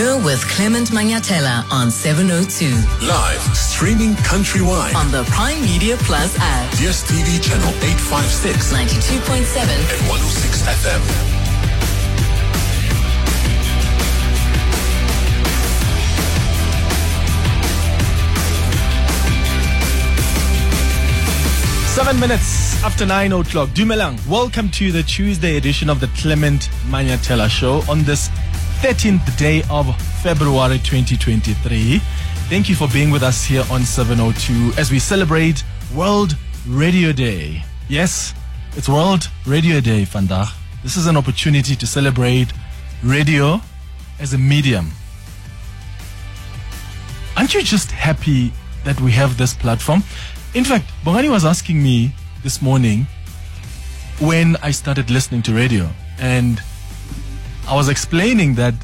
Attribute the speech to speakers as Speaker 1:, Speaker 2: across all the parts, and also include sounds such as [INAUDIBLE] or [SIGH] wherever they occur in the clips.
Speaker 1: You're with Clement Manyathela on 702
Speaker 2: Live, streaming countrywide.
Speaker 1: on the Primedia Plus app.
Speaker 2: DSTV channel 856
Speaker 1: 92.7
Speaker 2: and 106 FM.
Speaker 3: Seven minutes after nine o'clock. Dumelang, welcome to the Tuesday edition of the Clement Manyathela Show on this 13th day of February 2023. Thank you for being with us here on 702 as we celebrate World Radio Day. Yes, it's World Radio Day, Vandag. This is an opportunity to celebrate radio as a medium. Aren't you just happy that we have this platform? In fact, Bongani was asking me this morning when I started listening to radio, and I was explaining that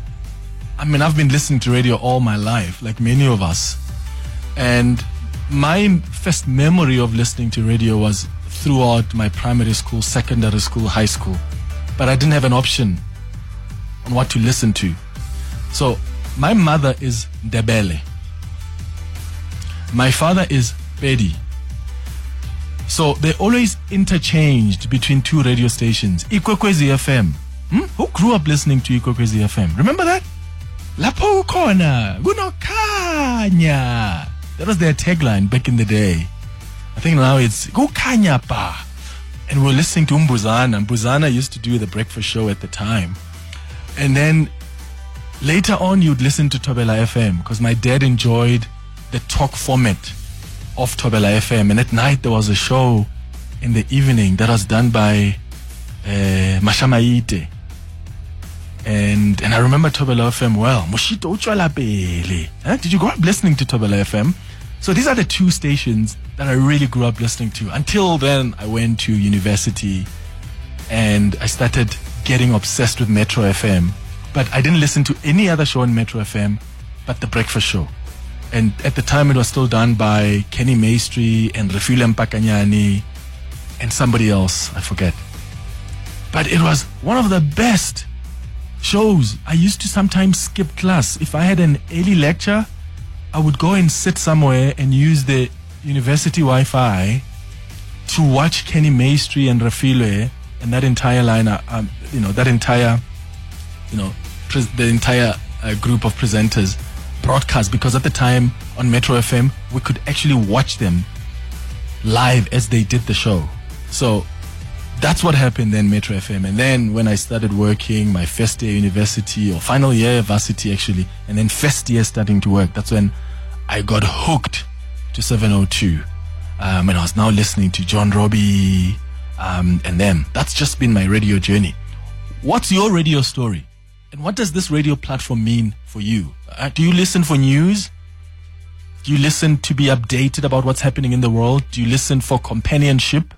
Speaker 3: I mean, I've been listening to radio all my life, like many of us. And my first memory of listening to radio was throughout my primary school, secondary school, high school. But I didn't have an option on what to listen to. So my mother is Ndebele. My father is Pedi. So they always interchanged between two radio stations. Ikwekwezi FM. Hmm? Who grew up listening to Ikwekwezi FM? Remember that? Lapho ukhona kunokhanya. That was their tagline back in the day. I think now it's kukhanya pa. And we're listening to Mbuzana. Mbuzana used to do the breakfast show at the time. And then later on you'd listen to Tobela FM because my dad enjoyed the talk format of Tobela FM. And at night there was a show in the evening that was done by uh, Mashamaite. And and I remember Tobela FM well. Moshito Uchwala Pele. Huh? Did you grow up listening to Tobela FM? So these are the two stations that I really grew up listening to. Until then, I went to university and I started getting obsessed with Metro FM. But I didn't listen to any other show on Metro FM but The Breakfast Show. And at the time, it was still done by Kenny Maestri and Refile Mpakanyani and somebody else, I forget. But it was one of the best shows. I used to sometimes skip class. If I had an early lecture, I would go and sit somewhere and use the university Wi-Fi to watch Kenny Maestri and Rafile and that entire line, uh, um, you know, that entire, you know, the entire uh, group of presenters broadcast because at the time on Metro FM we could actually watch them live as they did the show. So that's what happened then Metro FM. And then when I started working my first year university or final year varsity actually, and then first year starting to work, that's when I got hooked to 702. Um, and I was now listening to John Robbie um, and them. That's just been my radio journey. What's your radio story? And what does this radio platform mean for you? Uh, do you listen for news? Do you listen to be updated about what's happening in the world? Do you listen for companionship?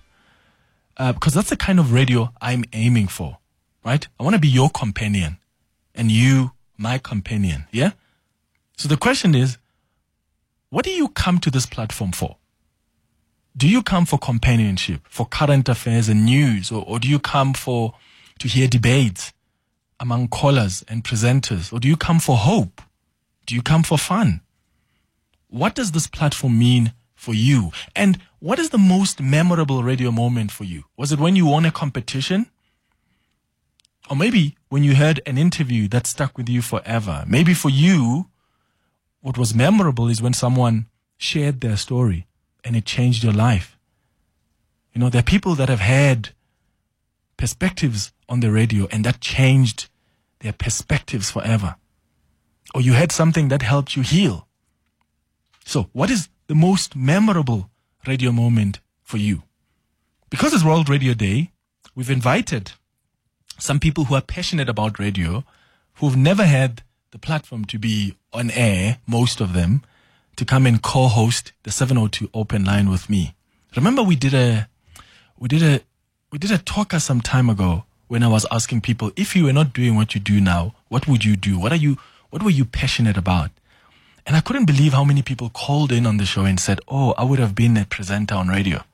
Speaker 3: Uh, because that's the kind of radio I'm aiming for, right? I want to be your companion and you my companion. Yeah. So the question is, what do you come to this platform for? Do you come for companionship, for current affairs and news, or, or do you come for to hear debates among callers and presenters, or do you come for hope? Do you come for fun? What does this platform mean for you? And what is the most memorable radio moment for you? Was it when you won a competition? Or maybe when you heard an interview that stuck with you forever? Maybe for you, what was memorable is when someone shared their story and it changed your life. You know, there are people that have had perspectives on the radio and that changed their perspectives forever. Or you had something that helped you heal. So, what is the most memorable radio moment for you? Because it's World Radio Day, we've invited some people who are passionate about radio, who've never had the platform to be on air, most of them, to come and co-host the 702 open line with me. Remember we did a, we did a, we did a talker some time ago when I was asking people, if you were not doing what you do now, what would you do? What are you, what were you passionate about? And I couldn't believe how many people called in on the show and said, Oh, I would have been a presenter on radio.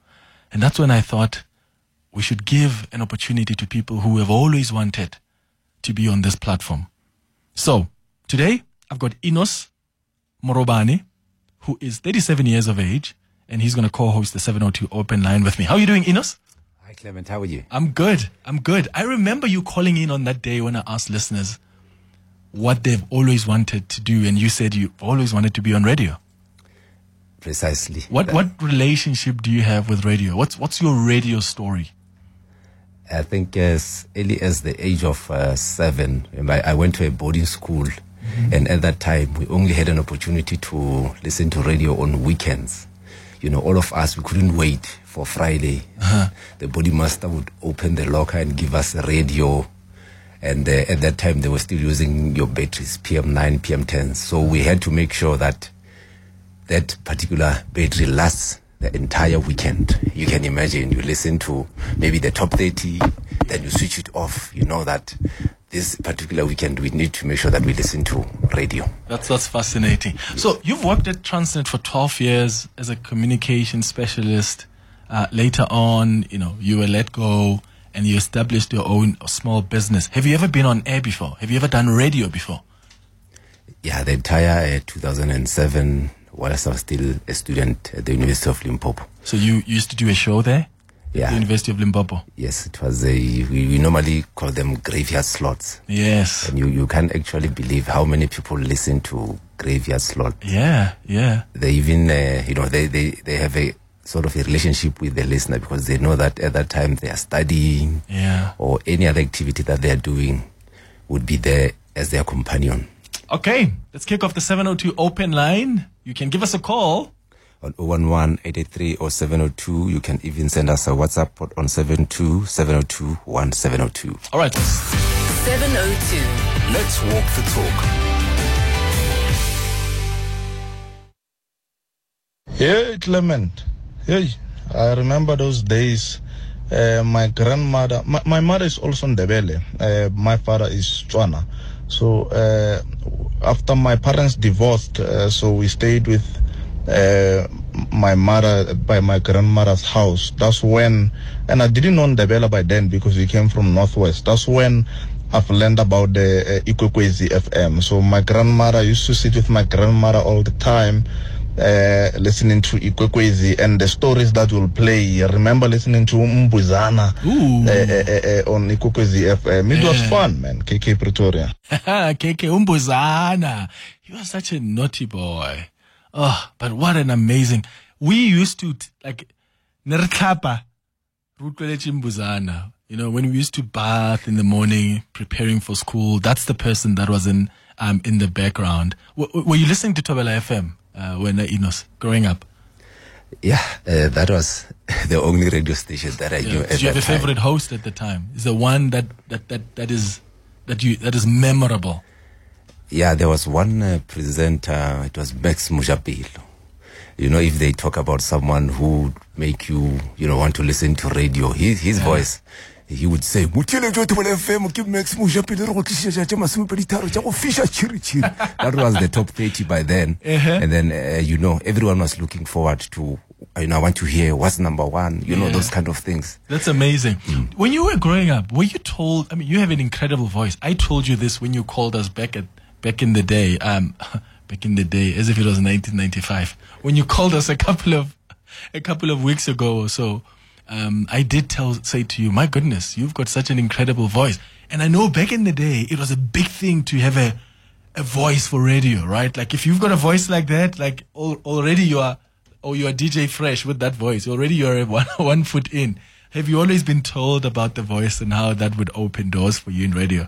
Speaker 3: And that's when I thought we should give an opportunity to people who have always wanted to be on this platform. So today I've got Inos Morobani, who is 37 years of age, and he's going to co-host the 702 Open Line with me. How are you doing, Inos?
Speaker 4: Hi, Clement. How are you?
Speaker 3: I'm good. I'm good. I remember you calling in on that day when I asked listeners what they've always wanted to do, and you said you've always wanted to be on radio.
Speaker 4: Precisely.
Speaker 3: What
Speaker 4: That-
Speaker 3: what relationship do you have with radio? What's what's your radio story?
Speaker 4: I think as early as the age of uh, seven, I, went to a boarding school, and at that time we only had an opportunity to listen to radio on weekends. You know, all of us we couldn't wait for Friday. The boarding master would open the locker and give us a radio. And uh, at that time, they were still using your batteries, PM9, PM10. So we had to make sure that that particular battery lasts the entire weekend. You can imagine you listen to maybe the top 30, then you switch it off. You know that this particular weekend we need to make sure that we listen to radio.
Speaker 3: That's that's fascinating. So you've worked at Transnet for 12 years as a communication specialist. Uh, later on, you know, you were let go and you established your own small business. Have you ever been on air before? Have you ever done radio before?
Speaker 4: Yeah, the entire uh, 2007, whilst I was still a student at the University of Limpopo.
Speaker 3: So you used to do a show there?
Speaker 4: Yeah.
Speaker 3: the University of Limpopo.
Speaker 4: Yes, it was a, we, we normally call them graveyard slots.
Speaker 3: Yes.
Speaker 4: And you, you can't actually believe how many people listen to graveyard slot.
Speaker 3: Yeah, yeah.
Speaker 4: they even uh, you know they, they they have a sort of a relationship with the listener because they know that at that time they are studying
Speaker 3: Yeah.
Speaker 4: or any other activity that they are doing would be there as their companion
Speaker 3: Okay, let's kick off the 702 open line. You can give us a call.
Speaker 4: on 011 883 or 702 you can even send us a whatsapp on 72 702 1702
Speaker 3: All right.
Speaker 1: 702.
Speaker 2: Let's walk the talk.
Speaker 5: Yeah, Clement. Hey, I remember those days. Uh, my grandmother, my, my mother is also Ndebele. Uh, my father is Tswana. So uh, after my parents divorced, uh, so we stayed with uh, my mother by my grandmother's house. That's when, and I didn't know Ndebele by then because we came from Northwest. That's when I've learned about the uh, Ikwekwezi FM. So my grandmother used to sit with my grandmother all the time uh, listening to Ikwekwezi and the stories that will play. I remember listening to Mbuzana uh, uh, on Ikwekwezi FM. It was fun, man. KK Pretoria. [LAUGHS]
Speaker 3: KK Mbuzana. You are such a naughty boy. Oh, but what an amazing. We used to, like, Nerkapa, Mbuzana. You know, when we used to bath in the morning, preparing for school, that's the person that was in, um, in the background. W- were you listening to Tobela FM, uh, when Inos, growing up?
Speaker 4: yeah uh, that was [LAUGHS] the only radio station that i knew
Speaker 3: Yeah.
Speaker 4: at
Speaker 3: Did you have a
Speaker 4: time.
Speaker 3: favorite host at the time? Is the one that, that, that, that is, that you, that is memorable?
Speaker 4: Yeah, there was one uh, presenter, it was Max Mujapilo. You know, if they talk about someone who make you, you know, want to listen to radio, his, his voice, he would say, "Mutile jo to FM, ke Max Mujapilo re go tlisetsa tše masomepedi-tharo tša go fiša tšhiri-tšhiri." [LAUGHS] That was the top 30 by then.
Speaker 3: Uh-huh.
Speaker 4: And then, uh, you know, everyone was looking forward to, you know, I want to hear what's number one, you know, those kind of things.
Speaker 3: That's amazing. When you were growing up, were you told? I mean, you have an incredible voice. I told you this when you called us back at back in the day. Um, [LAUGHS] back in the day, as if it was 1995. When you called us a couple of a couple of weeks ago or so, um, I did tell say to you, my goodness, you've got such an incredible voice. And I know back in the day, it was a big thing to have a a voice for radio, right? Like if you've got a voice like that, like al- already you are, or you are DJ Fresh with that voice. Already you're a [LAUGHS] one one foot in. Have you always been told about the voice and how that would open doors for you in radio?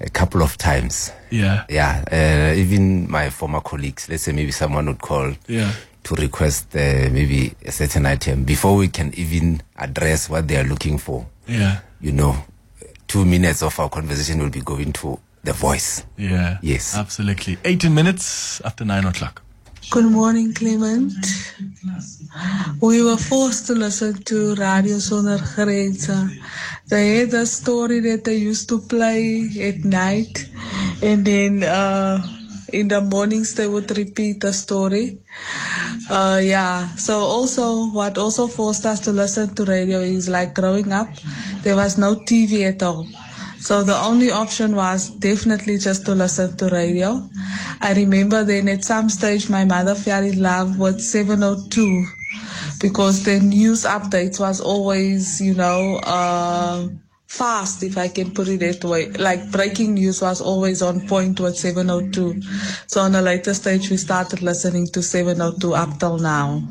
Speaker 4: A couple of times.
Speaker 3: Yeah.
Speaker 4: Yeah, uh, even my former colleagues, let's say maybe someone would call
Speaker 3: Yeah.
Speaker 4: To request uh, maybe a certain item before we can even address what they are looking for.
Speaker 3: Yeah.
Speaker 4: You know, two minutes of our conversation will be going to the voice.
Speaker 3: Yeah.
Speaker 4: Yes.
Speaker 3: Absolutely. 18 minutes after nine o'clock.
Speaker 6: Good morning, Clement. We were forced to listen to Radio Sonder Grense. They had a story that they used to play at night, and then uh, in the mornings they would repeat the story. Uh, yeah. So also, what also forced us to listen to radio is like growing up, there was no TV at all. So the only option was definitely just to listen to radio. I remember then at some stage my mother fell in love with 702 because the news updates was always, you know, uh, fast, if I can put it that way. Like breaking news was always on point with 702. So on a later stage, we started listening to 702 up till now.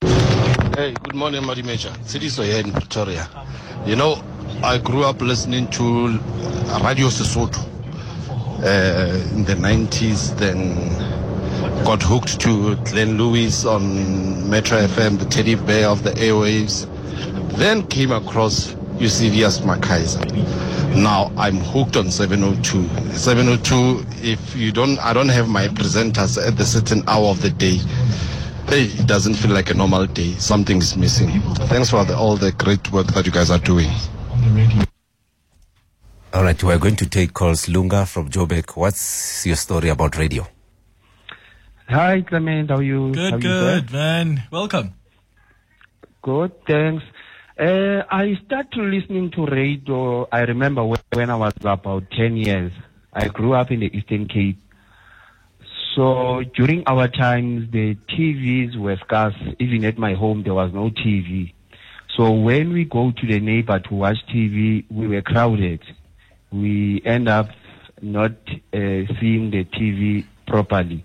Speaker 7: Hey, good morning, Mari Major. Sidiso here in Pretoria. You know, I grew up listening to Radio Sesotho uh, in the 90s, then got hooked to Glenn Lewis on Metro FM, the teddy bear of the airwaves. Then came across Eusebius McKaiser. Now I'm hooked on 702. 702, if you don't, I don't have my presenters at the certain hour of the day. Hey, it doesn't feel like a normal day. Something is missing. Thanks for the, all the great work that you guys are doing.
Speaker 4: All right, we're going to take calls. Lunga from Joburg, What's your story about radio?
Speaker 8: Hi, Clement. How are you?
Speaker 3: Good,
Speaker 8: How you
Speaker 3: good,
Speaker 8: doing?
Speaker 3: man. Welcome.
Speaker 8: Good, thanks. Uh, I started listening to radio. I remember when, when I was about 10 years. I grew up in the Eastern Cape. So during our times, the TVs were scarce. Even at my home, there was no TV. So when we go to the neighbor to watch TV, we were crowded. We end up not uh, seeing the TV properly.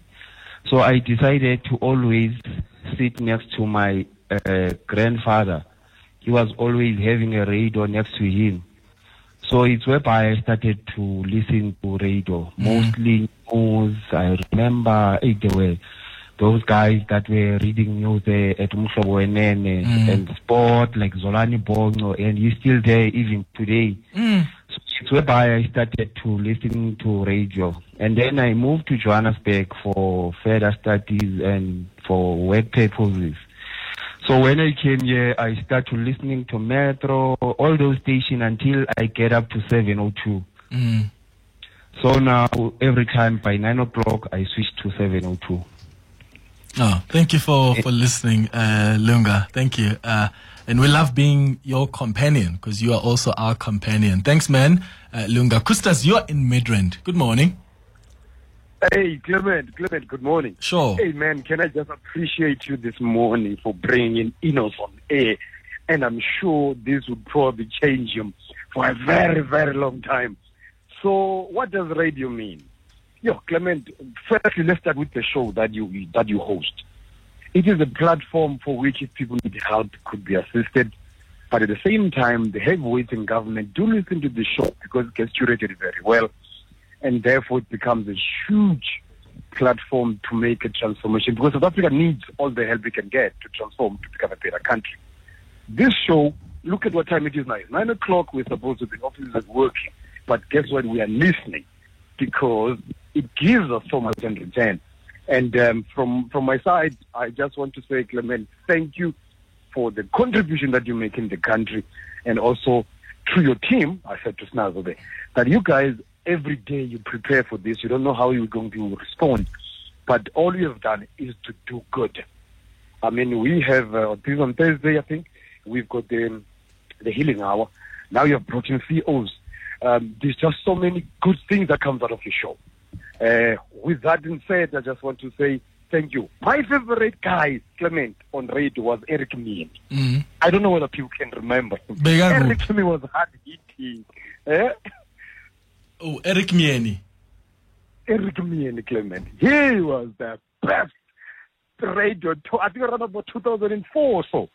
Speaker 8: So I decided to always sit next to my uh, grandfather. He was always having a radio next to him. So it's whereby I started to listen to radio, mm-hmm. mostly news. I remember there were those guys that were reading news uh, at Umhlobo Wenene mm. and sport like Zolani Bongo, and he's still there even today. Mm. So it's whereby I started to listen to radio. And then I moved to Johannesburg for further studies and for work purposes. So when I came here, I started listening to Metro, all those stations until I get up to 702.
Speaker 3: Mm.
Speaker 8: So now every time by 9 o'clock, I switch to 702.
Speaker 3: Oh, thank you for, for listening, uh, Lunga. Thank you. Uh, and we love being your companion because you are also our companion. Thanks, man. Uh, Lunga. Kustas, you're in Midrand. Good morning.
Speaker 9: Hey, Clement, Clement, good morning.
Speaker 3: Sure.
Speaker 9: Hey, man, can I just appreciate you this morning for bringing Inos on air? And I'm sure this would probably change him for a very, very long time. So, what does radio mean? Yo, Clement, firstly, let's start with the show that you that you host. It is a platform for which if people need help could be assisted. But at the same time, the heavyweights in government do listen to the show because it gets curated very well and therefore it becomes a huge platform to make a transformation because South Africa needs all the help we can get to transform to become a better country. This show, look at what time it is now. It's nine o'clock. We're supposed to be offices are working, but guess what? We are listening because it gives us so much in return. And um, from from my side, I just want to say, Clement, thank you for the contribution that you make in the country, and also to your team. I said to Snazo that you guys every day you prepare for this. You don't know how you're going to respond, but all you have done is to do good. I mean, we have uh, this on Thursday, I think we've got the the healing hour. Now you have brought in CEOs. Um, there's just so many good things that comes out of your show. Uh, with that being said, I just want to say thank you. My favorite guy, Clement, on radio was Eric Miyeni.
Speaker 3: Mm.
Speaker 9: I don't know whether people can remember him. Eric
Speaker 3: good.
Speaker 9: to me was hard hitting. Eh?
Speaker 3: Oh, Eric Miyeni.
Speaker 9: Eric Miyeni, Clement. He was the best radio. To- I think around about 2004 or so.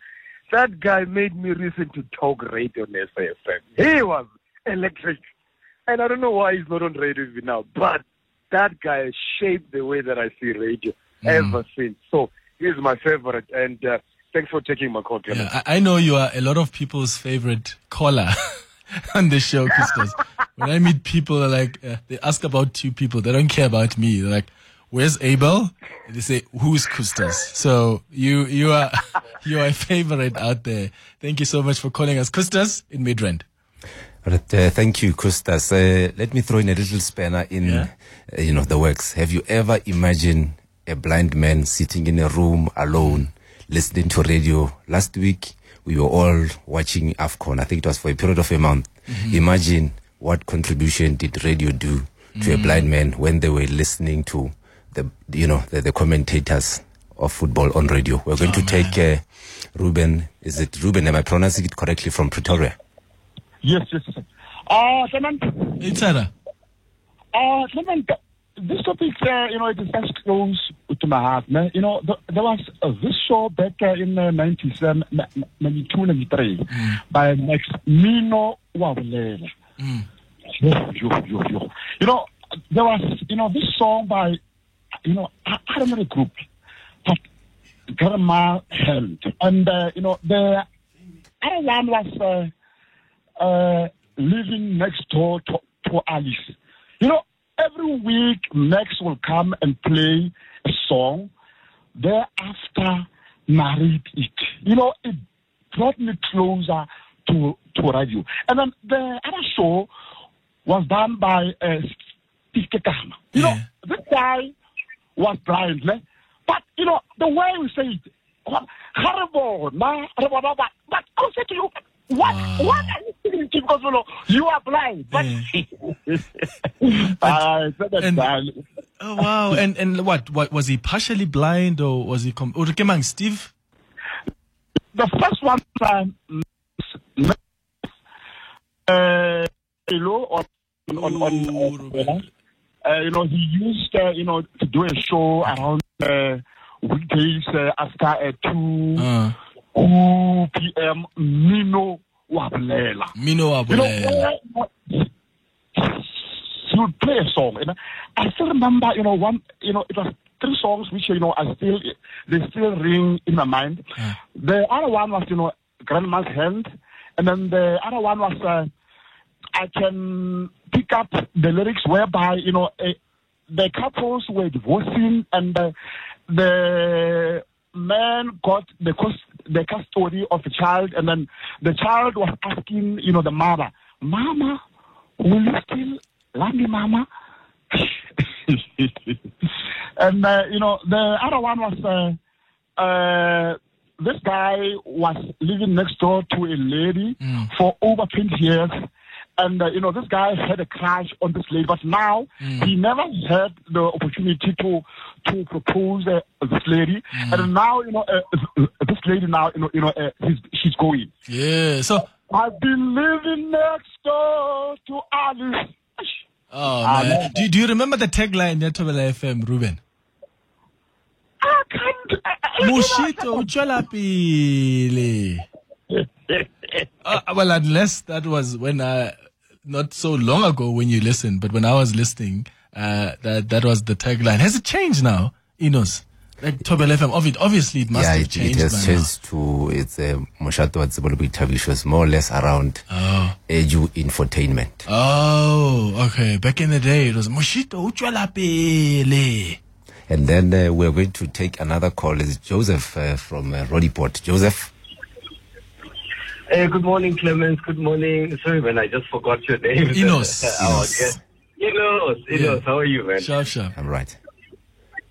Speaker 9: That guy made me listen to talk radio on SAFM. He was electric. And I don't know why he's not on radio even now, but that guy shaped the way that I see radio ever since. So he's my favorite. And uh, thanks for taking my call, Clement.
Speaker 3: Yeah, I, I know you are a lot of people's favorite caller [LAUGHS] [LAUGHS] on the show, Kustas. [LAUGHS] when I meet people, they're like, uh, they ask about two people. They don't care about me. They're like, where's Abel? And they say, who's Kustas? So you, you are, [LAUGHS] you are a favorite out there. Thank you so much for calling us. Kustas in Midrand.
Speaker 4: All right, uh, thank you, Kustas. Uh, let me throw in a little spanner in,
Speaker 3: Yeah.
Speaker 4: uh, you know, the works. Have you ever imagined a blind man sitting in a room alone, listening to radio? Last week, we were all watching AFCON. I think it was for a period of a month. Imagine what contribution did radio do to a blind man when they were listening to the you know the, the commentators of football on radio. We're going to take uh, Ruben. Is it Ruben? Am I pronouncing it correctly from Pretoria?
Speaker 10: Yes, yes, yes. Uh, Clement,
Speaker 3: It's Sarah.
Speaker 10: uh, Clement, this topic, uh, you know, it is very close to my heart. Man. You know, th- there was uh, this show back uh, in uh, 97, n- n- 92, 93 by Max Mino Wabulela. Yo, yo, yo, yo. You know, there was, you know, this song by, you know, I, I don't know the group, but Grandma Held. And, uh, you know, the other one was uh, uh, living next door to, to Alice. You know, every week Max will come and play a song. Thereafter, narrate it. You know, it brought me closer to to radio. And then the other show was done by uh, Steve Kekama. You know, this guy was blind, but you know the way we say it, what- horrible, ma, horrible, but but I'll say to you, what what are you saying? Because you you are blind, but said [LAUGHS] that blind.
Speaker 3: Oh wow! and and what? What was he partially blind or was he? Com- or Kemang Steve?
Speaker 10: The first one time, uh, hello on on on. Uh, uh, you know, he used, uh, you know, to do a show around uh, weekdays uh, after uh, 2, 2 p.m. Mino Wabulela.
Speaker 3: Mino
Speaker 10: You
Speaker 3: Wabulela.
Speaker 10: where- he would play a song. And I still remember, you know, one, you know, it was three songs which, you know, I still, they still ring in my mind. The other one was, you know, Grandma's Hand. And then the other one was, uh, I can pick up the lyrics whereby, you know, uh, the couples were divorcing and uh, the man got the cus- the custody of the child and then the child was asking, you know, the mother, Mama, will you still love me, Mama? [LAUGHS] and, uh, you know, the other one was, uh, uh, this guy was living next door to a lady for over 20 years. And, uh, you know, this guy had a crush on this lady, but now he never had the opportunity to to propose uh, this lady. And now, you know, uh, this lady now, you know, you know, uh, he's, she's going.
Speaker 3: Yeah. So.
Speaker 10: I've been living next door to Alice.
Speaker 3: Oh man. Do, do you remember the tagline at Tobela FM, Ruben? Mushito uchwela pele. Uh, well, unless that was when I, not so long ago when you listened, but when I was listening, uh, that that was the tagline. Has it changed now, Inos? Like Tobel FM, obvi- obviously it must
Speaker 4: yeah,
Speaker 3: have
Speaker 4: it, it has
Speaker 3: by now.
Speaker 4: changed to it's a Moshato Tsibolo Boitabiso is more or less around edu infotainment.
Speaker 3: Oh, okay. Back in the day, it was Mushito uchwela pele.
Speaker 4: And then uh, we're going to take another call. It's Joseph uh, from uh, Roodepoort. Joseph.
Speaker 11: Hey, good morning, Clemens. Good morning. Sorry, man, I just forgot your name. [LAUGHS]
Speaker 3: Enos. [LAUGHS]
Speaker 11: yes. Enos. Enos, how are you, man?
Speaker 3: Sharp, sharp.
Speaker 4: I'm right.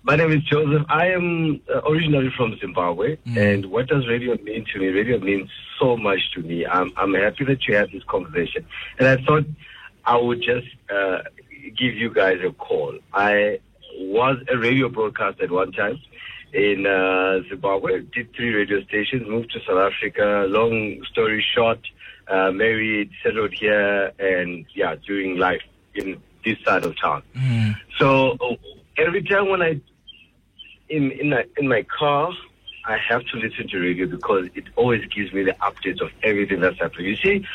Speaker 11: My name is Joseph. I am uh, originally from Zimbabwe,
Speaker 3: Mm.
Speaker 11: and what does radio mean to me? Radio means so much to me. I'm, I'm happy that you had this conversation, and I thought I would just uh, give you guys a call. I was a radio broadcaster at one time in uh, Zimbabwe, did three radio stations, moved to South Africa. Long story short, uh, married, settled here, and yeah, doing life in this side of town. So every time when I in in my, in my car, I have to listen to radio because it always gives me the updates of everything that's happening. You see,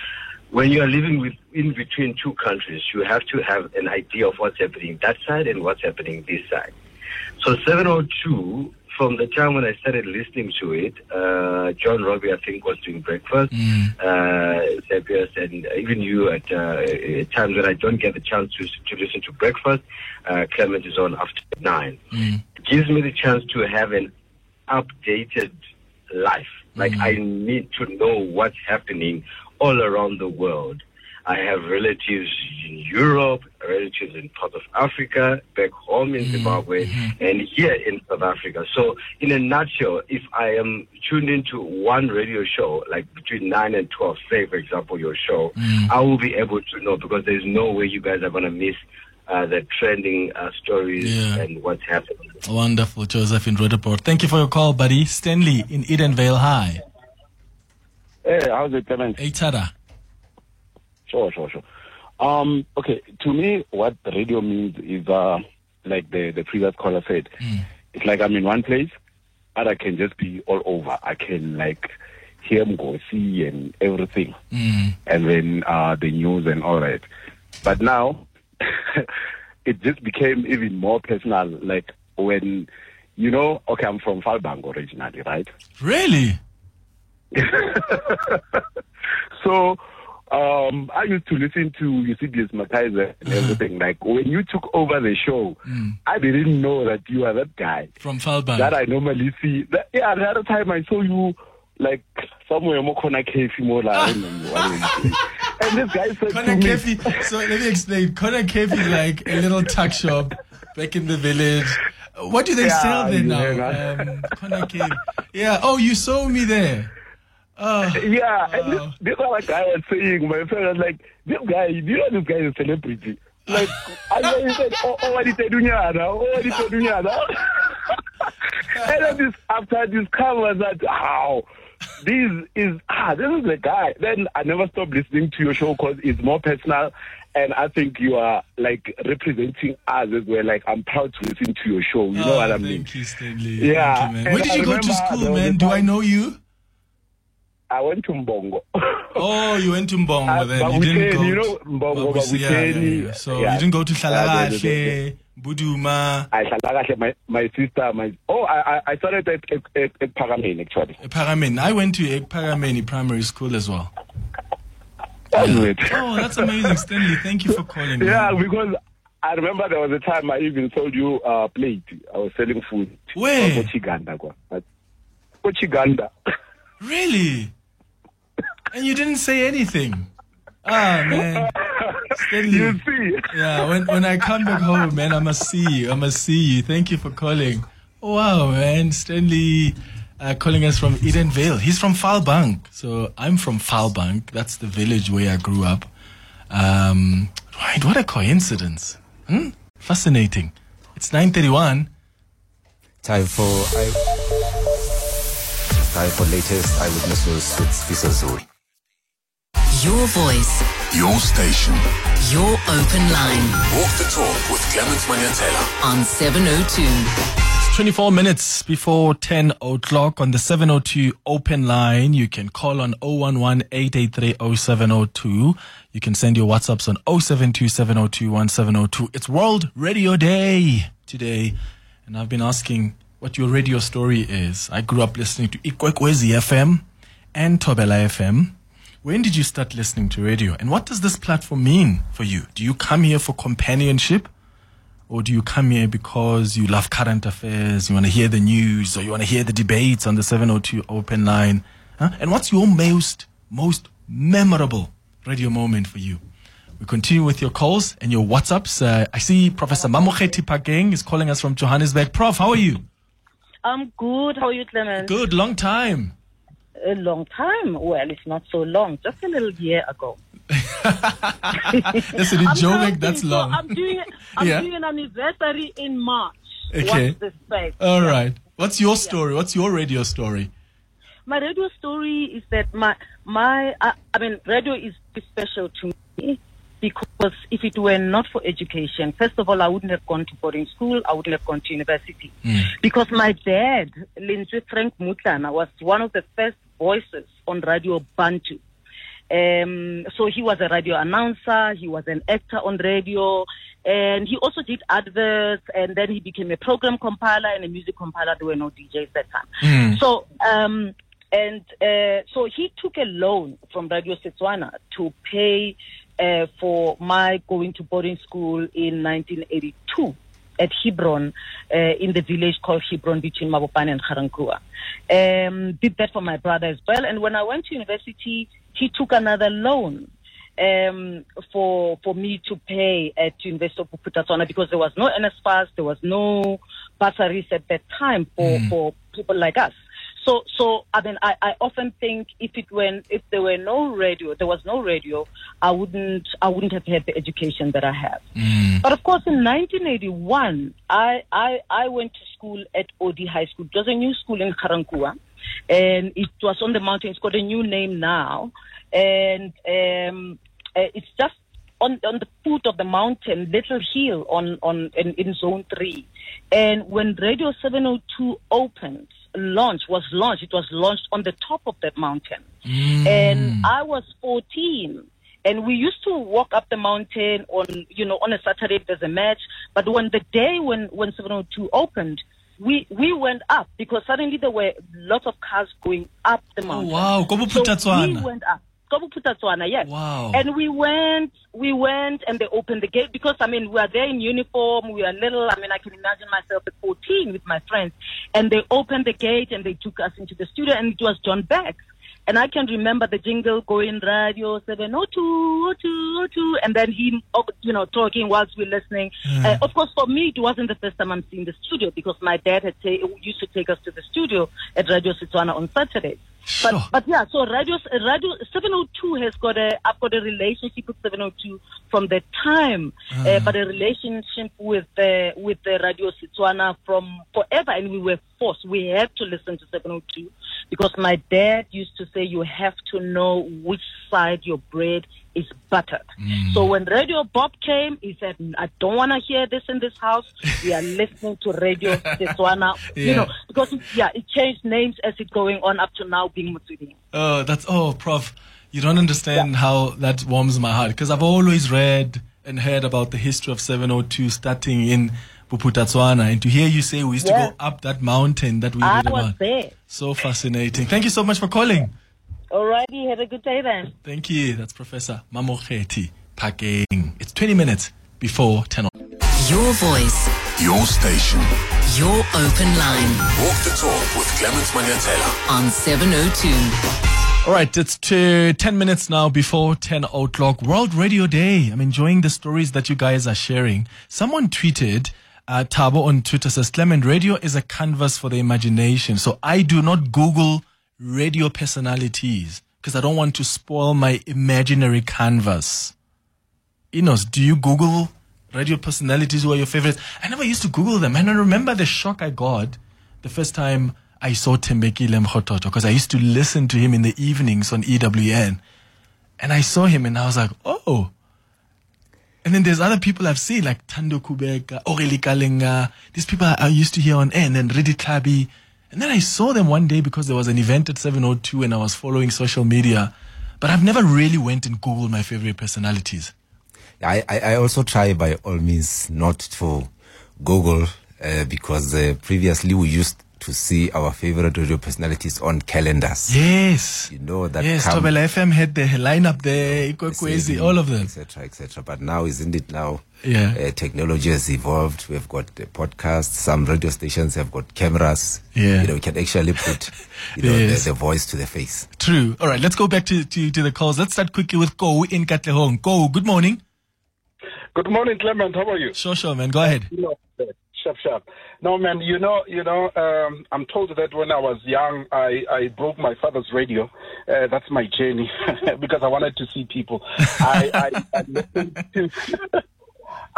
Speaker 11: when you are living with in between two countries, you have to have an idea of what's happening that side and what's happening this side. So 702, from the time when I started listening to it, uh, John Robbie, I think, was doing breakfast. Uh, Sebius, and even you at, uh, at times when I don't get the chance to, to listen to breakfast, uh, Clement is on after nine. It gives me the chance to have an updated life. Like I need to know what's happening all around the world. I have relatives in Europe, relatives in parts of Africa, back home in Zimbabwe, and here in South Africa. So, in a nutshell, if I am tuned into one radio show, like between 9 and 12, say, for example, your show, I will be able to know because there's no way you guys are going to miss uh, the trending uh, stories
Speaker 3: Yeah.
Speaker 11: and what's happening.
Speaker 3: Wonderful, Joseph in Rutherford. Thank you for your call, buddy. Stanley in Edenvale High.
Speaker 9: Hey, how's it, Clement?
Speaker 3: Hey, Tada.
Speaker 9: Sure, sure, sure. Um, okay, to me, what radio means is, uh, like the, the previous caller said, it's like I'm in one place, but I can just be all over. I can like hear Mgosi and everything,
Speaker 3: Mm.
Speaker 9: and then uh, the news and all that. But now, [LAUGHS] it just became even more personal. Like when, you know, okay, I'm from Falbang originally, right?
Speaker 3: Really? [LAUGHS]
Speaker 9: so um, I used to listen to Eusebius McKaiser and everything. Like when you took over the show, I didn't know that you are that guy
Speaker 3: From Falbang.
Speaker 9: that I normally see. That, yeah, the other time I saw you like somewhere more corner cafe more like, I don't know what it is. [LAUGHS] and this guy said
Speaker 3: Corner
Speaker 9: to me.
Speaker 3: So let me explain. Corner Cafe is like a little tuck shop back in the village. What do they
Speaker 9: Yeah,
Speaker 3: sell there
Speaker 9: yeah,
Speaker 3: now? Um, Cafe. Yeah. Oh, you saw me there. Oh.
Speaker 9: yeah, and this, this other guy was saying, my friend was like, this guy, do you know this guy is a celebrity? Like, [LAUGHS] I then he said, oh, oh, what do now? Oh, what do now? [LAUGHS] and then this, after this cover that, how? This is, ah, this is the guy. Then I never stopped listening to your show because it's more personal. And I think you are like representing us as well. Like, I'm proud to listen to your show. You know
Speaker 3: Oh,
Speaker 9: what I mean?
Speaker 3: Thank you, Stanley.
Speaker 9: Yeah,
Speaker 3: Thank you, man. Where did
Speaker 9: I
Speaker 3: you go to school, man? Do I know you?
Speaker 9: I went to Mbongo. [LAUGHS]
Speaker 3: Oh, you went to Mbongo
Speaker 9: Uh,
Speaker 3: then. You didn't go.
Speaker 9: you know,
Speaker 3: to-
Speaker 9: Mbongo,
Speaker 3: yeah, yeah, yeah. So
Speaker 9: yeah.
Speaker 3: you didn't go to
Speaker 9: Yeah, yeah,
Speaker 3: Buduma,
Speaker 9: I Hlalakahle, my my sister, my oh, I I- started at at, at, Paramane actually.
Speaker 3: Paramin. I went to Parameni Primary School as well.
Speaker 9: That's it.
Speaker 3: Oh, that's amazing, Stanley. Thank you for calling.
Speaker 9: Yeah,
Speaker 3: man.
Speaker 9: because I remember there was a time I even sold you a uh, plate. I was selling food.
Speaker 3: Where?
Speaker 9: For Chiganda, kwa. But- For Chiganda.
Speaker 3: Really? And you didn't say anything. Ah, man. Stanley.
Speaker 9: You see?
Speaker 3: Yeah, when, when I come back home, man, I must see you. I must see you. Thank you for calling. Wow, man. Stanley uh, calling us from Edenvale. He's from Falbank. So I'm from Falbank. That's the village where I grew up. Um, right, what a coincidence. Hmm? Fascinating. It's 931.
Speaker 4: Time for I. Time for latest eyewitnesses news with Spisa Zul.
Speaker 1: Your voice,
Speaker 2: Your station.
Speaker 1: your open line
Speaker 2: Walk the talk with Clement Manyathela.
Speaker 1: on 702.
Speaker 3: It's 24 minutes before 10 o'clock on the 702 open line. You can call on 011 883 0702. You can send your WhatsApps on 072 702 1702. It's World Radio Day today. And I've been asking what your radio story is. I grew up listening to Ikwekwezi FM and Tobela FM. When did you start listening to radio? And what does this platform mean for you? Do you come here for companionship? Or do you come here because you love current affairs, you want to hear the news, or you want to hear the debates on the 702 open line? Huh? And what's your most, most memorable radio moment for you? We continue with your calls and your WhatsApps. Uh, I see Professor Mamokgethi Phakeng is calling us from Johannesburg. Prof, how are you?
Speaker 12: I'm good. How are you, Clement?
Speaker 3: Good, long time.
Speaker 12: A long time. Well, it's not so long. Just a little year ago. [LAUGHS]
Speaker 3: In
Speaker 12: I'm
Speaker 3: Joburg, that's
Speaker 12: so
Speaker 3: long.
Speaker 12: I'm doing. I'm
Speaker 3: Yeah.
Speaker 12: doing an anniversary in March.
Speaker 3: Okay.
Speaker 12: What's space?
Speaker 3: All right. What's your story? What's your radio story?
Speaker 12: My radio story is that my my. I, I mean, radio is special to me because if it were not for education, first of all, I wouldn't have gone to boarding school. I wouldn't have gone to university. Hmm. because my dad, Lindsay Frank Mutlana, was one of the first voices on Radio Bantu. Um, so he was a radio announcer, he was an actor on radio, and he also did adverts, and then he became a program compiler and a music compiler. There were no DJs that time. So, um, and uh, so he took a loan from Radio Setswana to pay uh, for my going to boarding school in 1982 at Hebron, uh, in the village called Hebron between Mabopane and Ga-Rankuwa. Um, did that for my brother as well. And when I went to university, he took another loan um, for for me to pay at University of Bophuthatswana because there was no NSFAS, there was no bursaries at that time for, for people like us. So, so I mean, I, I often think if it were if there were no radio, there was no radio, I wouldn't I wouldn't have had the education that I have. But of course, in 1981, I I, I went to school at OD High School. It was a new school in Ga-Rankuwa, and it was on the mountain. It's got a new name now, and um, uh, it's just on on the foot of the mountain, little hill on on in, in Zone Three. And when Radio 702 opened, launch was launched, it was launched on the top of that mountain. Mm. And I was 14. And we used to walk up the mountain on, you know, on a Saturday if there's a match. But when the day when, when 702 opened, we, we went up because suddenly there were lots of cars going up the oh, mountain.
Speaker 3: Oh, wow.
Speaker 12: So we went up. Yes.
Speaker 3: Wow.
Speaker 12: And we went, we went and they opened the gate because, I mean, we are there in uniform. We are little. I mean, I can imagine myself at 14 with my friends. And they opened the gate and they took us into the studio and it was John Beck. And I can remember the jingle going radio 702, 02, 02, and then him, you know, talking whilst we're listening. Uh, of course, for me, it wasn't the first time I'm seeing the studio because my dad had ta- used to take us to the studio at Radio Setswana on Saturdays. But, but yeah, so Radio, Radio 702 has got a, I've got a relationship with 702 from the time, uh, but a relationship with, uh, with the Radio Setswana from forever. And we were forced, we had to listen to 702 because my dad used to say you have to know which side your bread is buttered. Mm. So when Radio Bop came, he said, I don't want to hear this in this house. We are listening to Radio Setswana. [LAUGHS] You know, because, yeah, it changed names as it's going on up to now being Motsweding.
Speaker 3: Oh, that's oh, Prof. You don't understand how that warms my heart because I've always read and heard about the history of 702 starting in Bophuthatswana, and to hear you say we used
Speaker 12: Yeah.
Speaker 3: to go up that mountain that we
Speaker 12: I
Speaker 3: read
Speaker 12: was
Speaker 3: about.
Speaker 12: there.
Speaker 3: So fascinating. Thank you so much for calling.
Speaker 12: Alrighty, have a good day then.
Speaker 3: Thank you. That's Professor Mamokgethi Phakeng. It's 20 minutes before 10 o'clock.
Speaker 1: Your voice,
Speaker 2: Your station.
Speaker 1: your open line
Speaker 2: Walk the talk with Clemens Manyathela.
Speaker 1: on 702.
Speaker 3: All right, it's to 10 minutes now before 10 o'clock. World Radio Day. I'm enjoying the stories that you guys are sharing. Someone tweeted, uh, Tabo on Twitter says, Clement, radio is a canvas for the imagination. So I do not Google radio personalities because I don't want to spoil my imaginary canvas. Enos, do you Google radio personalities who are your favorites? I never used to Google them. And I remember the shock I got the first time I saw Tembeki Lemkhototo because I used to listen to him in the evenings on EWN. And I saw him and I was like, oh. And then there's other people I've seen like Tando Kubeka, Aurelie Kalenga. These people I used to hear on air and Redi Tlhabi. And then I saw them one day because there was an event at 702 and I was following social media. But I've never really went and Googled my favorite personalities.
Speaker 4: I, I, also try by all means not to Google uh, because uh, previously we used to see our favorite radio personalities on calendars.
Speaker 3: Yes.
Speaker 4: You know that
Speaker 3: yes, Tobela FM had the lineup there, Ikwekwezi, all of them.
Speaker 4: etc etc but now isn't it now
Speaker 3: Yeah.
Speaker 4: uh, technology has evolved we've got the podcasts some radio stations have got cameras
Speaker 3: Yeah.
Speaker 4: you know we can actually put you know
Speaker 3: Yes.
Speaker 4: the, the voice to the face
Speaker 3: True. All right, let's go back to, to, to the calls. Let's start quickly with Go in Katlehong. Go, good morning.
Speaker 10: Good morning, Clement. How are you?
Speaker 3: Sure, sure, man. Go ahead.
Speaker 10: You know, sharp, sharp. No, man. You know, you know. Um, I'm told that when I was young, I, I broke my father's radio. Uh, that's my journey [LAUGHS] because I wanted to see people. I, I, I listened [LAUGHS] to. [LAUGHS]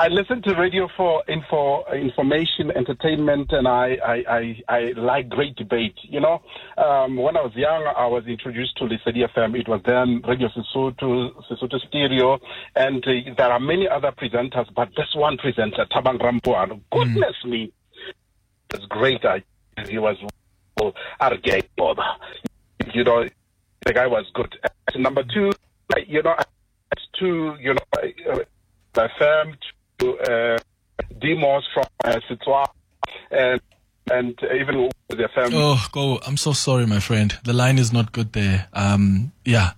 Speaker 10: I listen to radio for info, information, entertainment, and I, I, I, I like great debate. You know, um, when I was young, I was introduced to Lesedi FM. It was then Radio Sesotho, Sesotho Stereo, and uh, there are many other presenters, but this one presenter, Tabang Rampuano, goodness me, was great. I, he was Bob. You know, the guy was good. And number two, you know, to, you know, uh, FM uh, Demos from uh, Setswana and and even with the FM.
Speaker 3: Oh, Go, I'm so sorry, my friend. The line is not good there. Um, yeah.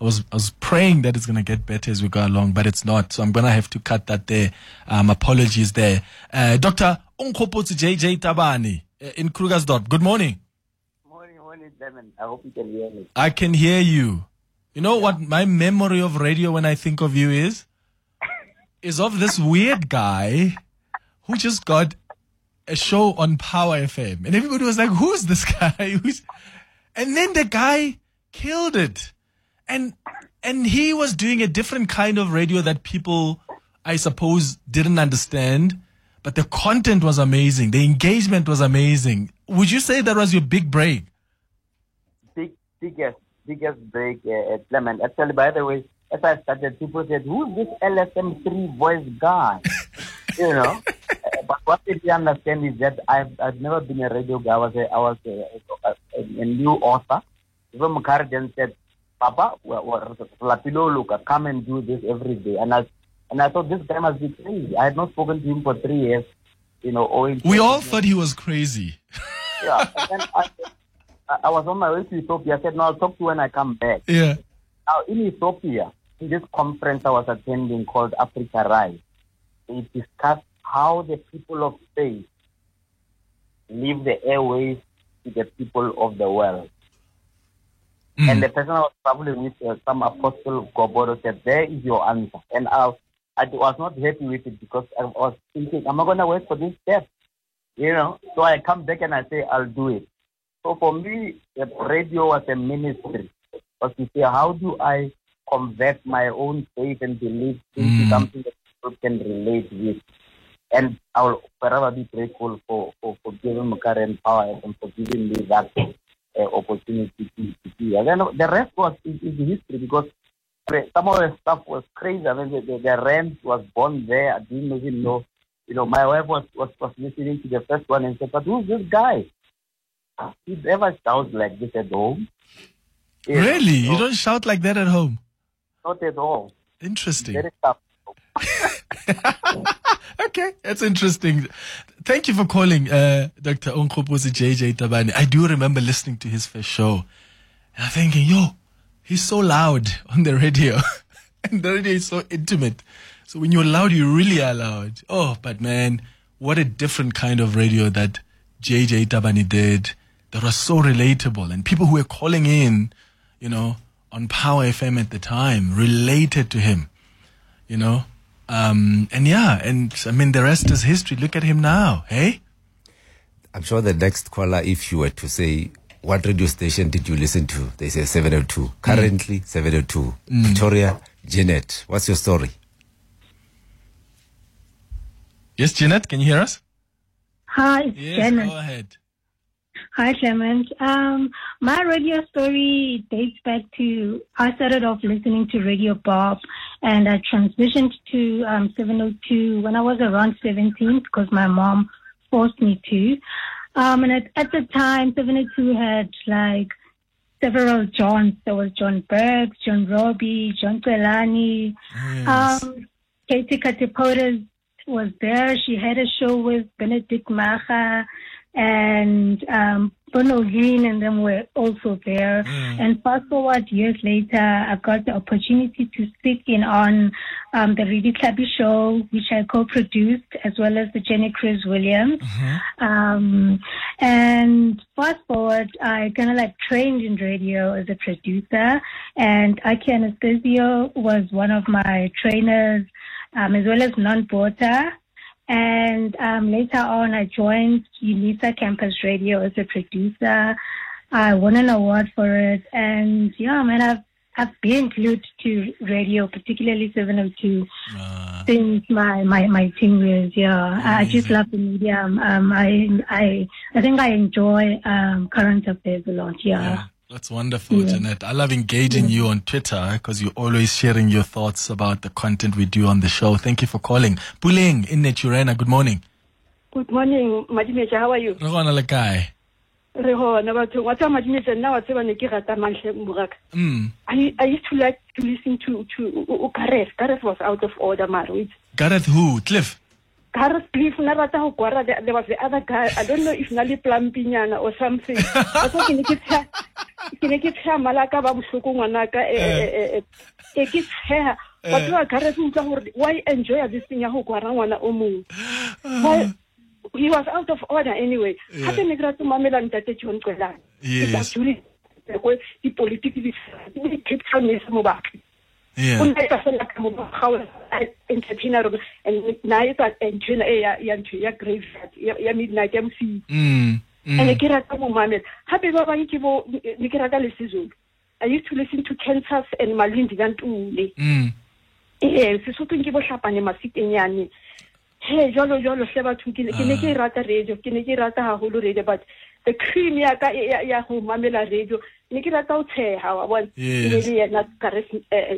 Speaker 3: I was I was praying that it's gonna get better as we go along, but it's not. So I'm gonna have to cut that there. Um, apologies there. Uh, Doctor Unkopotsi JJ Tabani uh, in Krugersdorp. Good morning.
Speaker 13: Morning, morning, Clement. I hope you can hear me.
Speaker 3: I can hear you. You know what my memory of radio when I think of you is? Is of this weird guy who just got a show on Power FM, and everybody was like, "Who's this guy?" [LAUGHS] Who's? And then the guy killed it, and and he was doing a different kind of radio that people, I suppose, didn't understand. But the content was amazing. The engagement was amazing. Would you say that was your big break?
Speaker 13: Big, biggest, biggest break, uh, uh, Clement. Actually, by the way, as I started, people said, "Who's this LSM3 voice guy?" [LAUGHS] you know. Uh, but what they didn't understand is that I've, I've never been a radio guy. I was a, I was a, a, a, new author. Even Mkhari then said, Papa, Lapilo, look, come and do this every day. And I, and I thought this guy must be crazy. I had not spoken to him for three years, you know, owing
Speaker 3: We all thought he was crazy. [LAUGHS]
Speaker 13: yeah. And then I, I- was on my way to Ethiopia. I said, no, I'll talk to you when I come back.
Speaker 3: Yeah.
Speaker 13: Now, in Ethiopia, this conference I was attending called Africa Rise, it discussed how the people of space leave the airways to the people of the world. And the person I was traveling with, uh, some apostle Gobodo, said, there is your answer. And I, I was not happy with it because I was thinking, am I going to wait for this step? You know, so I come back and I say, I'll do it. So for me, the radio was a ministry. Was to say, how do I convert my own faith and belief into something that people can relate with? And I will forever be grateful for, for, for Given Mkhari and Power and for giving me that uh, opportunity to, to be. And then the rest was is, is history because some of the stuff was crazy. I mean, the, the, the rent was born there. I didn't even know. You know, my wife was, was, was listening to the first one and said, but who's this guy? He never shouts like this at home. You know,
Speaker 3: Really? You don't shout like that at home?
Speaker 13: Not at all.
Speaker 3: Interesting.
Speaker 13: Very tough. [LAUGHS]
Speaker 3: Okay, that's interesting. Thank you for calling, uh, Dr. Onkgopotse JJ Tabane. I do remember listening to his first show. And I'm thinking, yo, he's so loud [LAUGHS] on the radio. [LAUGHS] and the radio is so intimate. So when you're loud, you really are loud. Oh, but man, what a different kind of radio that JJ Tabane did that was so relatable. And people who were calling in, you know, on Power FM at the time related to him, you know. Um, and yeah, and I mean, the rest is history. Look at him now, hey?
Speaker 4: I'm sure the next caller, if you were to say, what radio station did you listen to? They say 702. Currently, 702.
Speaker 3: Mm.
Speaker 4: Victoria, Jeanette, what's your story?
Speaker 3: Yes, Jeanette, can you hear us?
Speaker 14: Hi,
Speaker 3: Yes,
Speaker 14: Janet.
Speaker 3: go ahead.
Speaker 14: Hi, Clement. Um, my radio story dates back to I started off listening to Radio Bop, and I transitioned to um, 702 when I was around 17 because my mom forced me to. Um, and at, at the time, 702 had like several Johns. There was John Berks, John Robbie, John Pelani. Um, Katy Katopodis was there. She had a show with Benedict Macha and um, Bono Green and them were also there. And fast forward years later, I got the opportunity to speak in on um, the Redi Tlhabi show, which I co-produced, as well as the Jenny Crwys-Williams. Um, and fast forward, I kind of like trained in radio as a producer, and Aki Anastasiou was one of my trainers, um, as well as Non Porter. And um, later on, I joined UNISA Campus Radio as a producer. I won an award for it, and yeah, man, I've I've been glued to radio, particularly 702, since my my my teen years. Yeah, I I just love the medium. Um, I I I think I enjoy um current affairs a lot. Yeah.
Speaker 3: That's wonderful,
Speaker 14: Yeah.
Speaker 3: Jeanette. I love engaging you on Twitter because you're always sharing your thoughts about the content we do on the show. Thank you for calling. Puleng in Naturena, good morning.
Speaker 15: Good morning, Madimeja. How are you?
Speaker 3: Re gona le kae?
Speaker 15: Re hona batho wa tsama Madimeja nna wa tseba ne ke rata mantle moraka.
Speaker 3: Mm.
Speaker 15: I I used to like to listen to to U- U- Gareth. Gareth was out of order, mara.
Speaker 3: Gareth who? Cliff?
Speaker 15: Gareth Cliff na rata go kwara there was the other guy. I don't know if na le plumpinyana or something. I thought [LAUGHS] ke ne ke tsha ke ne ke tsha malaka ba bohloko ngwanaka eh eh eh, eh ke tsheha. Batho ba Gareth o utlwa gore why enjoy this thing ya go kwara ngwana o mongwe. He was out of order anyway gape ne ke rata mamela ntate john
Speaker 3: Yes.
Speaker 15: qelane dipolitiki di cape town ne se mo
Speaker 3: Yeah.
Speaker 15: o nna etsa fela ka mo gaola entertainer gore and na etsa nthwena e ya ya ntho ya graveyard ya ya midnight mc
Speaker 3: Mm.
Speaker 15: And
Speaker 3: Mm.
Speaker 15: ke rata mo mamela gape ba bangwe ke bo ne ke rata le sizulu i used to listen to kansas and malindi kantule
Speaker 3: Mm.
Speaker 15: ee sesothong ke bohlapane mafitenyane he jalo jalo hle batho ke ne ke e rata radio ke ne ke e rata haholo radio but cream ya ka ya ya go mamela radio ne ke rata ho tsheha wa bona
Speaker 3: Yes.
Speaker 15: Le yena Gareth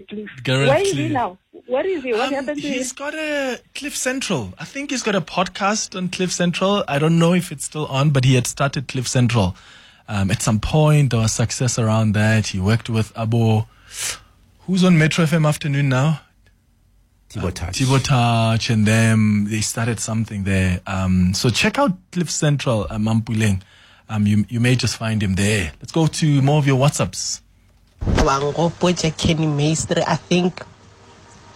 Speaker 15: Cliff
Speaker 3: Gareth
Speaker 15: where is he now what is he what
Speaker 3: Um,
Speaker 15: happened to him
Speaker 3: he's got a Cliff Central. I think he's got a podcast on Cliff Central. I don't know if it's still on, but he had started Cliff Central. Um, at some point, there was success around that. He worked with Abo, who's on Metro FM afternoon now.
Speaker 4: Tbo Touch.
Speaker 3: Tbo Touch and them. They started something there. Um, so check out Cliff Central, uh, Mampuleng. Um, you you may just find him there. Let's go to more of your WhatsApps.
Speaker 16: Kenny Maestri, I think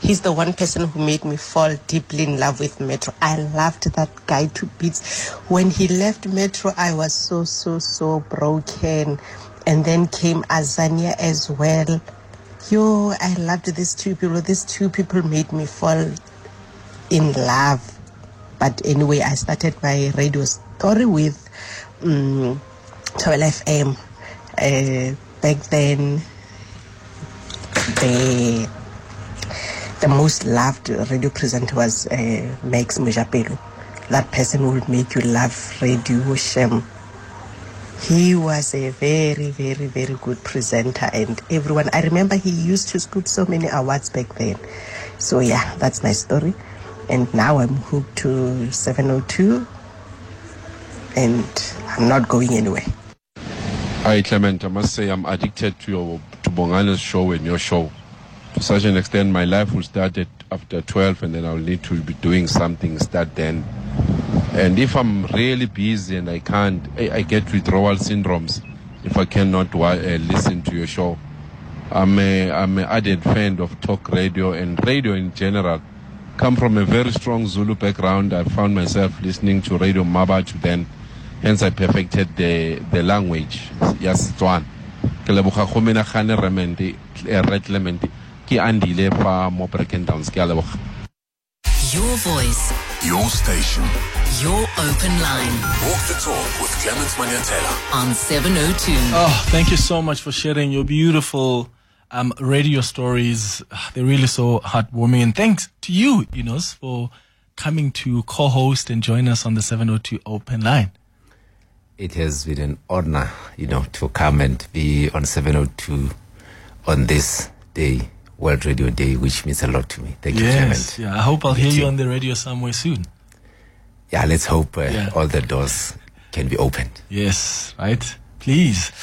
Speaker 16: he's the one person who made me fall deeply in love with Metro. I loved that guy to bits. When he left Metro, I was so, so, so broken. And then came Azania as well. Yo, I loved these two people. These two people made me fall in love. But anyway, I started my radio story with um, 12 FM. Uh, back then, the the most loved radio presenter was uh, Max Mojapelo. That person would make you love radio Shem. He was a very, very, very good presenter, and everyone. I remember he used to scoop so many awards back then. So yeah, that's my story. And now I'm hooked to 702, and I'm not going anywhere.
Speaker 17: Hi Clement, I must say I'm addicted to your to Bongani's show and your show. To such an extent, my life will start at after 12, and then I'll need to be doing something. Start then, and if I'm really busy and I can't, I, I get withdrawal syndromes if I cannot uh, listen to your show. I'm a I'm an added fan of talk radio and radio in general. Come from a very strong Zulu background. I found myself listening to Radio Mabach then. Hence, I perfected the the language. Yes, Setswana. Ke leboga go menagane Rement, eh, Re Clement. Ke andile fa mo Brackendown. Ke a leboga.
Speaker 1: Your voice,
Speaker 2: Your station.
Speaker 1: your open line
Speaker 2: Walk the talk with Clement Manyathela.
Speaker 1: on 702.
Speaker 3: Oh, thank you so much for sharing your beautiful um, radio stories. Ah, They're really so heartwarming. And thanks to you, Enos, for coming to co host and join us on the 702 Open Line.
Speaker 4: It has been an honor, you know, to come and be on 702 on this day, World Radio Day, which means a lot to me. Thank you,
Speaker 3: yes.
Speaker 4: Clement.
Speaker 3: Yeah, I hope I'll hear you
Speaker 4: you.
Speaker 3: on the radio somewhere soon.
Speaker 4: Yeah, let's hope uh,
Speaker 3: Yeah.
Speaker 4: all the doors can be opened.
Speaker 3: Yes, right? Please.